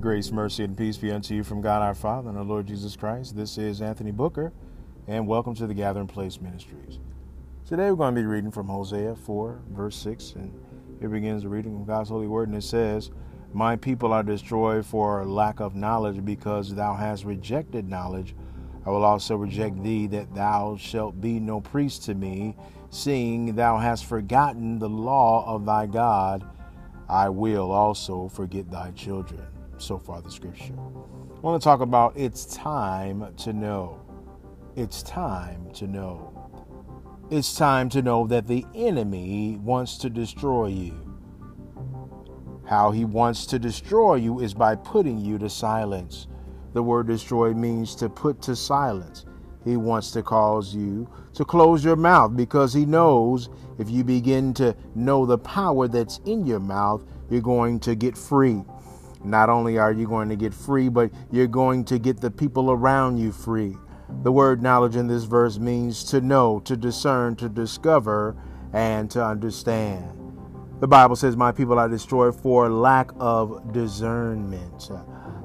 Grace, mercy, and peace be unto you from God our Father and our Lord Jesus Christ. This is Anthony Booker, and welcome to the Gathering Place Ministries. Today we're going to be reading from Hosea 4, verse 6, and here begins the reading of God's holy word, and it says, My people are destroyed for lack of knowledge, because thou hast rejected knowledge. I will also reject thee, that thou shalt be no priest to me, seeing thou hast forgotten the law of thy God. I will also forget thy children. So far, the scripture. I want to talk about it's time to know. It's time to know. It's time to know that the enemy wants to destroy you. How he wants to destroy you is by putting you to silence. The word destroy means to put to silence. He wants to cause you to close your mouth because he knows if you begin to know the power that's in your mouth, you're going to get free. Not only are you going to get free, but you're going to get the people around you free. The word knowledge in this verse means to know, to discern, to discover, and to understand. The Bible says, My people are destroyed for lack of discernment.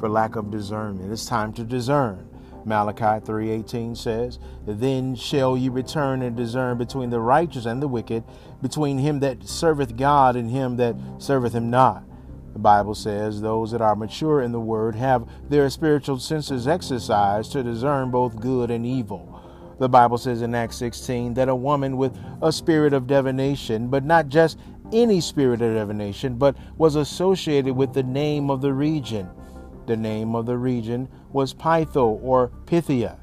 For lack of discernment. It's time to discern. Malachi 3:18 says, "Then shall ye return and discern between the righteous and the wicked, between him that serveth God and him that serveth him not." The Bible says those that are mature in the word have their spiritual senses exercised to discern both good and evil. The Bible says in Acts 16 that a woman with a spirit of divination, but not just any spirit of divination, but was associated with the name of the region the name of the region was Pytho or Pythia,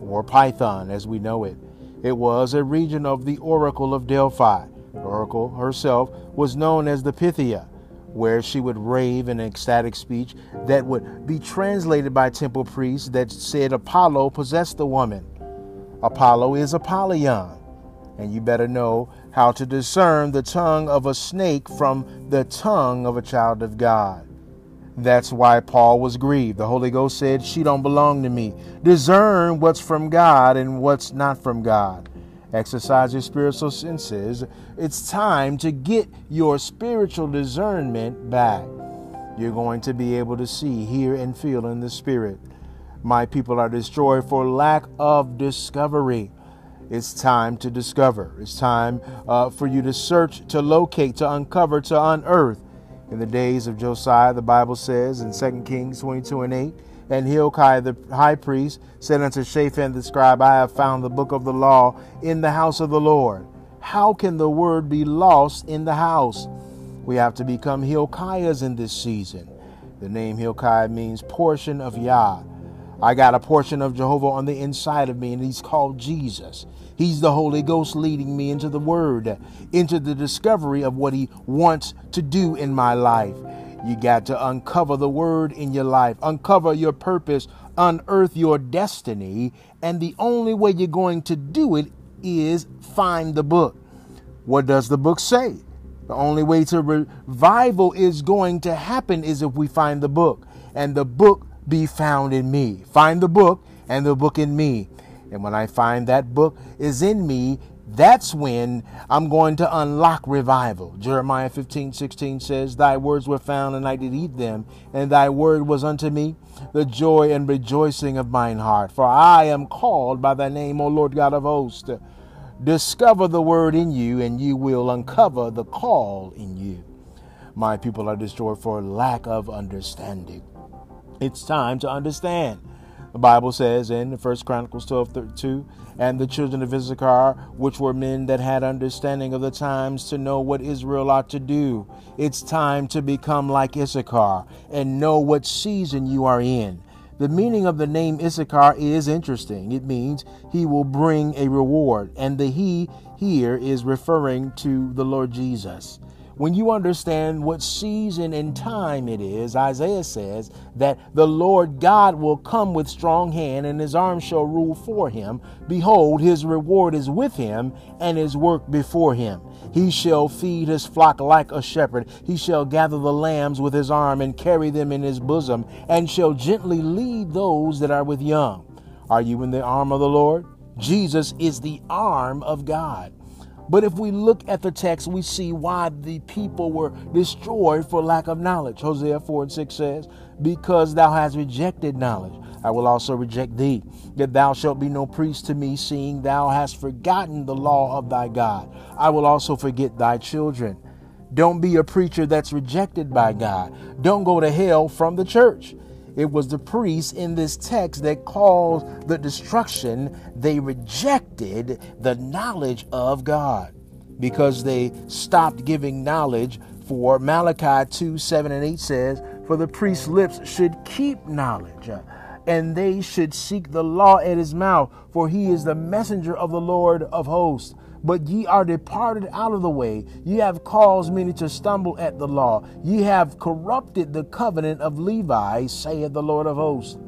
or Python as we know it. It was a region of the Oracle of Delphi. The oracle herself was known as the Pythia, where she would rave in ecstatic speech that would be translated by temple priests that said Apollo possessed the woman. Apollo is Apollyon, and you better know how to discern the tongue of a snake from the tongue of a child of God. That's why Paul was grieved. The Holy Ghost said, She don't belong to me. Discern what's from God and what's not from God. Exercise your spiritual senses. It's time to get your spiritual discernment back. You're going to be able to see, hear, and feel in the Spirit. My people are destroyed for lack of discovery. It's time to discover. It's time uh, for you to search, to locate, to uncover, to unearth in the days of Josiah, the Bible says in 2 Kings 22 and 8, and Hilkiah the high priest said unto Shaphan the scribe, I have found the book of the law in the house of the Lord. How can the word be lost in the house? We have to become Hilkiahs in this season. The name Hilkiah means portion of Yah. I got a portion of Jehovah on the inside of me, and he's called Jesus. He's the Holy Ghost leading me into the Word, into the discovery of what He wants to do in my life. You got to uncover the Word in your life, uncover your purpose, unearth your destiny, and the only way you're going to do it is find the book. What does the book say? The only way to revival is going to happen is if we find the book, and the book be found in me. Find the book, and the book in me. And when I find that book is in me, that's when I'm going to unlock revival. Jeremiah 15, 16 says, Thy words were found, and I did eat them, and thy word was unto me the joy and rejoicing of mine heart. For I am called by thy name, O Lord God of hosts. Discover the word in you, and you will uncover the call in you. My people are destroyed for lack of understanding. It's time to understand. The Bible says in 1 Chronicles 12 32, and the children of Issachar, which were men that had understanding of the times to know what Israel ought to do. It's time to become like Issachar and know what season you are in. The meaning of the name Issachar is interesting. It means he will bring a reward, and the he here is referring to the Lord Jesus. When you understand what season and time it is, Isaiah says that the Lord God will come with strong hand and his arm shall rule for him. Behold, his reward is with him and his work before him. He shall feed his flock like a shepherd. He shall gather the lambs with his arm and carry them in his bosom and shall gently lead those that are with young. Are you in the arm of the Lord? Jesus is the arm of God. But if we look at the text, we see why the people were destroyed for lack of knowledge. Hosea 4 and 6 says, Because thou hast rejected knowledge, I will also reject thee, that thou shalt be no priest to me, seeing thou hast forgotten the law of thy God. I will also forget thy children. Don't be a preacher that's rejected by God. Don't go to hell from the church. It was the priests in this text that caused the destruction. They rejected the knowledge of God because they stopped giving knowledge. For Malachi 2 7 and 8 says, For the priest's lips should keep knowledge, and they should seek the law at his mouth, for he is the messenger of the Lord of hosts. But ye are departed out of the way. Ye have caused many to stumble at the law. Ye have corrupted the covenant of Levi, saith the Lord of hosts.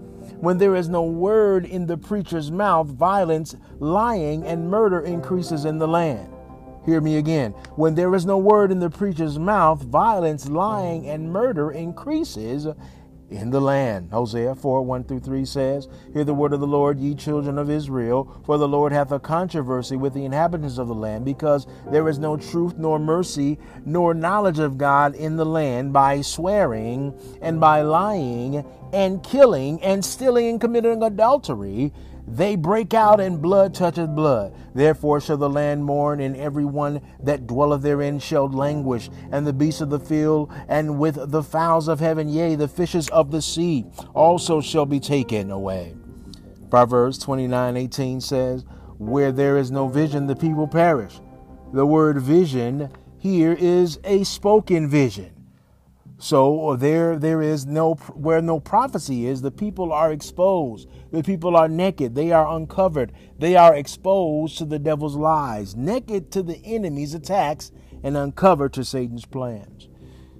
When there is no word in the preacher's mouth, violence, lying, and murder increases in the land. Hear me again. When there is no word in the preacher's mouth, violence, lying, and murder increases in the land. Hosea 4 1 through 3 says, Hear the word of the Lord, ye children of Israel, for the Lord hath a controversy with the inhabitants of the land, because there is no truth, nor mercy, nor knowledge of God in the land, by swearing, and by lying, and killing, and stealing, and committing adultery they break out, and blood toucheth blood. Therefore shall the land mourn, and every one that dwelleth therein shall languish, and the beasts of the field, and with the fowls of heaven, yea, the fishes of the sea, also shall be taken away. Proverbs 29 18 says, Where there is no vision, the people perish. The word vision here is a spoken vision. So there there is no where no prophecy is, the people are exposed. The people are naked, they are uncovered. They are exposed to the devil's lies, naked to the enemy's attacks and uncovered to Satan's plans.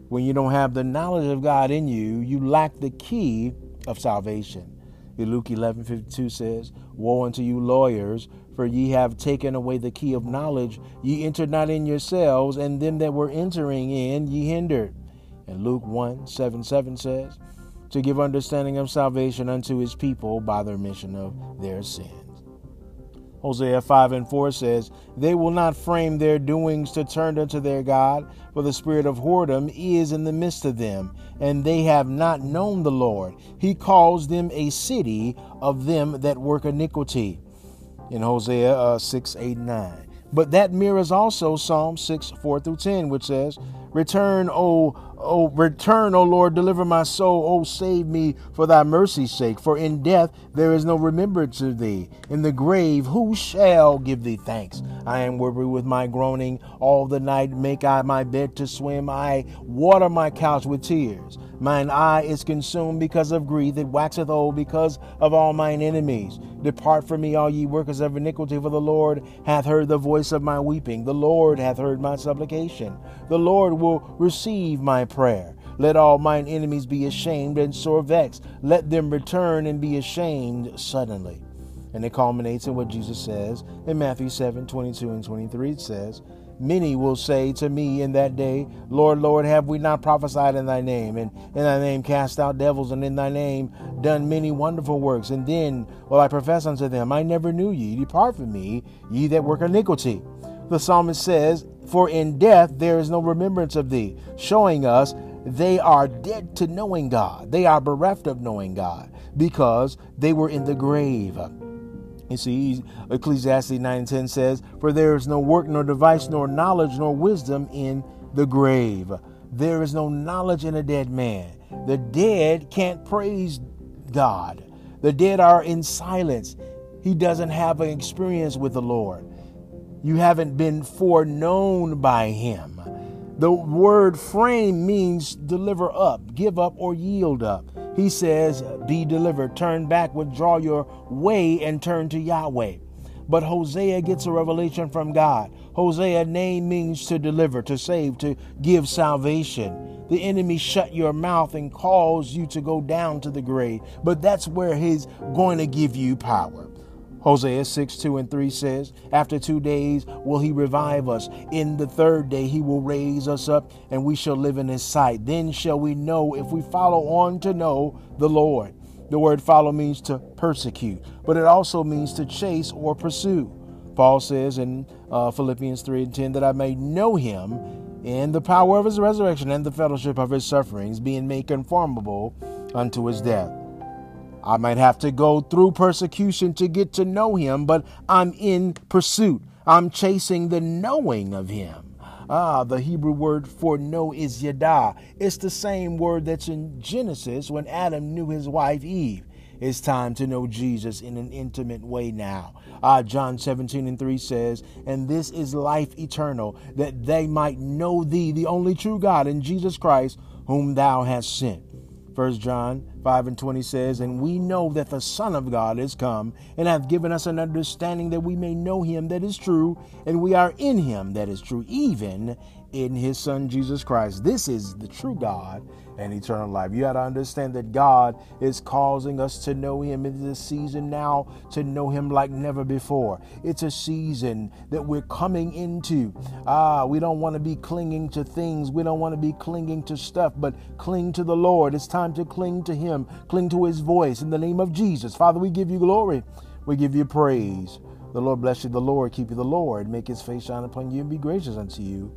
When you don't have the knowledge of God in you, you lack the key of salvation. Luke 11:52 says, "Woe unto you lawyers, for ye have taken away the key of knowledge. Ye entered not in yourselves, and them that were entering in ye hindered." And Luke 1 7 7 says, To give understanding of salvation unto his people by the remission of their sins. Hosea 5 and 4 says, They will not frame their doings to turn unto their God, for the spirit of whoredom is in the midst of them, and they have not known the Lord. He calls them a city of them that work iniquity. In Hosea uh, 6 8 9. But that mirrors also Psalm 6 4 through 10, which says, Return, O O return, O Lord, deliver my soul. O save me for thy mercy's sake. For in death there is no remembrance of thee. In the grave, who shall give thee thanks? I am weary with my groaning. All the night make I my bed to swim. I water my couch with tears. Mine eye is consumed because of grief. It waxeth old because of all mine enemies. Depart from me, all ye workers of iniquity, for the Lord hath heard the voice of my weeping. The Lord hath heard my supplication. The Lord will receive my prayer. Let all mine enemies be ashamed and sore vexed. Let them return and be ashamed suddenly. And it culminates in what Jesus says in Matthew 7 22 and 23. It says, Many will say to me in that day, Lord, Lord, have we not prophesied in thy name, and in thy name cast out devils, and in thy name done many wonderful works? And then will I profess unto them, I never knew ye. Depart from me, ye that work iniquity. The psalmist says, For in death there is no remembrance of thee, showing us they are dead to knowing God. They are bereft of knowing God because they were in the grave. You see, Ecclesiastes 9 and 10 says, For there is no work, nor device, nor knowledge, nor wisdom in the grave. There is no knowledge in a dead man. The dead can't praise God. The dead are in silence. He doesn't have an experience with the Lord. You haven't been foreknown by him. The word frame means deliver up, give up, or yield up. He says, Be delivered, turn back, withdraw your way, and turn to Yahweh. But Hosea gets a revelation from God. Hosea name means to deliver, to save, to give salvation. The enemy shut your mouth and cause you to go down to the grave. But that's where he's going to give you power. Hosea 6 2 and 3 says, After two days will he revive us. In the third day he will raise us up, and we shall live in his sight. Then shall we know if we follow on to know the Lord. The word follow means to persecute, but it also means to chase or pursue. Paul says in uh, Philippians 3 and 10 that I may know him in the power of his resurrection and the fellowship of his sufferings, being made conformable unto his death. I might have to go through persecution to get to know him, but I'm in pursuit. I'm chasing the knowing of him. Ah, the Hebrew word for know is yada. It's the same word that's in Genesis when Adam knew his wife Eve. It's time to know Jesus in an intimate way now. Uh, John 17 and 3 says, And this is life eternal, that they might know thee, the only true God, and Jesus Christ, whom thou hast sent. 1 John 5 and 20 says, And we know that the Son of God is come, and hath given us an understanding that we may know him that is true, and we are in him that is true, even in his Son Jesus Christ. This is the true God and eternal life. You got to understand that God is causing us to know him. in this season now to know him like never before. It's a season that we're coming into. Ah, we don't want to be clinging to things. We don't want to be clinging to stuff, but cling to the Lord. It's time to cling to him, cling to his voice in the name of Jesus. Father, we give you glory. We give you praise. The Lord bless you. The Lord keep you. The Lord make his face shine upon you and be gracious unto you.